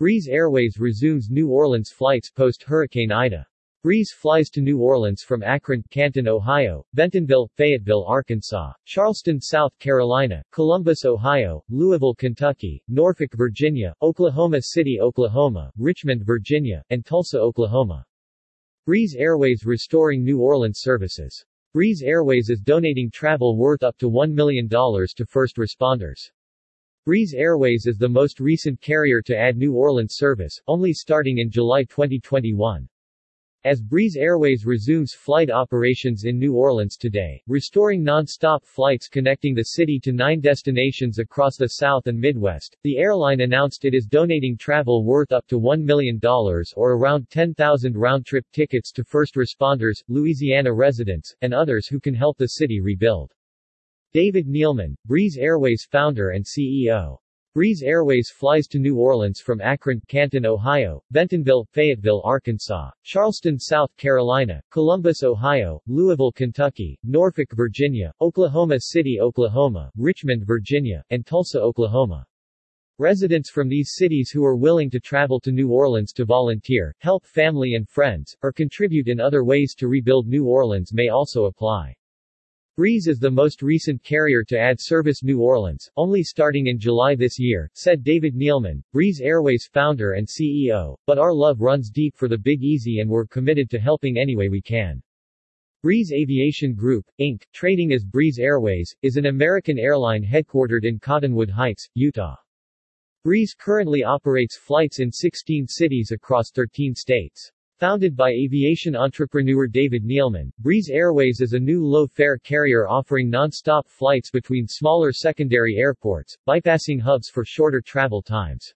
Breeze Airways resumes New Orleans flights post-Hurricane Ida. Breeze flies to New Orleans from Akron, Canton, Ohio, Bentonville, Fayetteville, Arkansas, Charleston, South Carolina, Columbus, Ohio, Louisville, Kentucky, Norfolk, Virginia, Oklahoma City, Oklahoma, Richmond, Virginia, and Tulsa, Oklahoma. Breeze Airways restoring New Orleans services. Breeze Airways is donating travel worth up to $1 million to first responders. Breeze Airways is the most recent carrier to add New Orleans service, only starting in July 2021. As Breeze Airways resumes flight operations in New Orleans today, restoring non-stop flights connecting the city to nine destinations across the South and Midwest, the airline announced it is donating travel worth up to $1 million or around 10,000 round-trip tickets to first responders, Louisiana residents, and others who can help the city rebuild. David Neeleman, Breeze Airways founder and CEO. Breeze Airways flies to New Orleans from Akron, Canton, Ohio, Bentonville, Fayetteville, Arkansas, Charleston, South Carolina, Columbus, Ohio, Louisville, Kentucky, Norfolk, Virginia, Oklahoma City, Oklahoma, Richmond, Virginia, and Tulsa, Oklahoma. Residents from these cities who are willing to travel to New Orleans to volunteer, help family and friends, or contribute in other ways to rebuild New Orleans may also apply. Breeze is the most recent carrier to add service New Orleans, only starting in July this year, said David Neeleman, Breeze Airways founder and CEO, but our love runs deep for the Big Easy and we're committed to helping any way we can. Breeze Aviation Group, Inc., trading as Breeze Airways, is an American airline headquartered in Cottonwood Heights, Utah. Breeze currently operates flights in 16 cities across 13 states. Founded by aviation entrepreneur David Neeleman, Breeze Airways is a new low-fare carrier offering non-stop flights between smaller secondary airports, bypassing hubs for shorter travel times.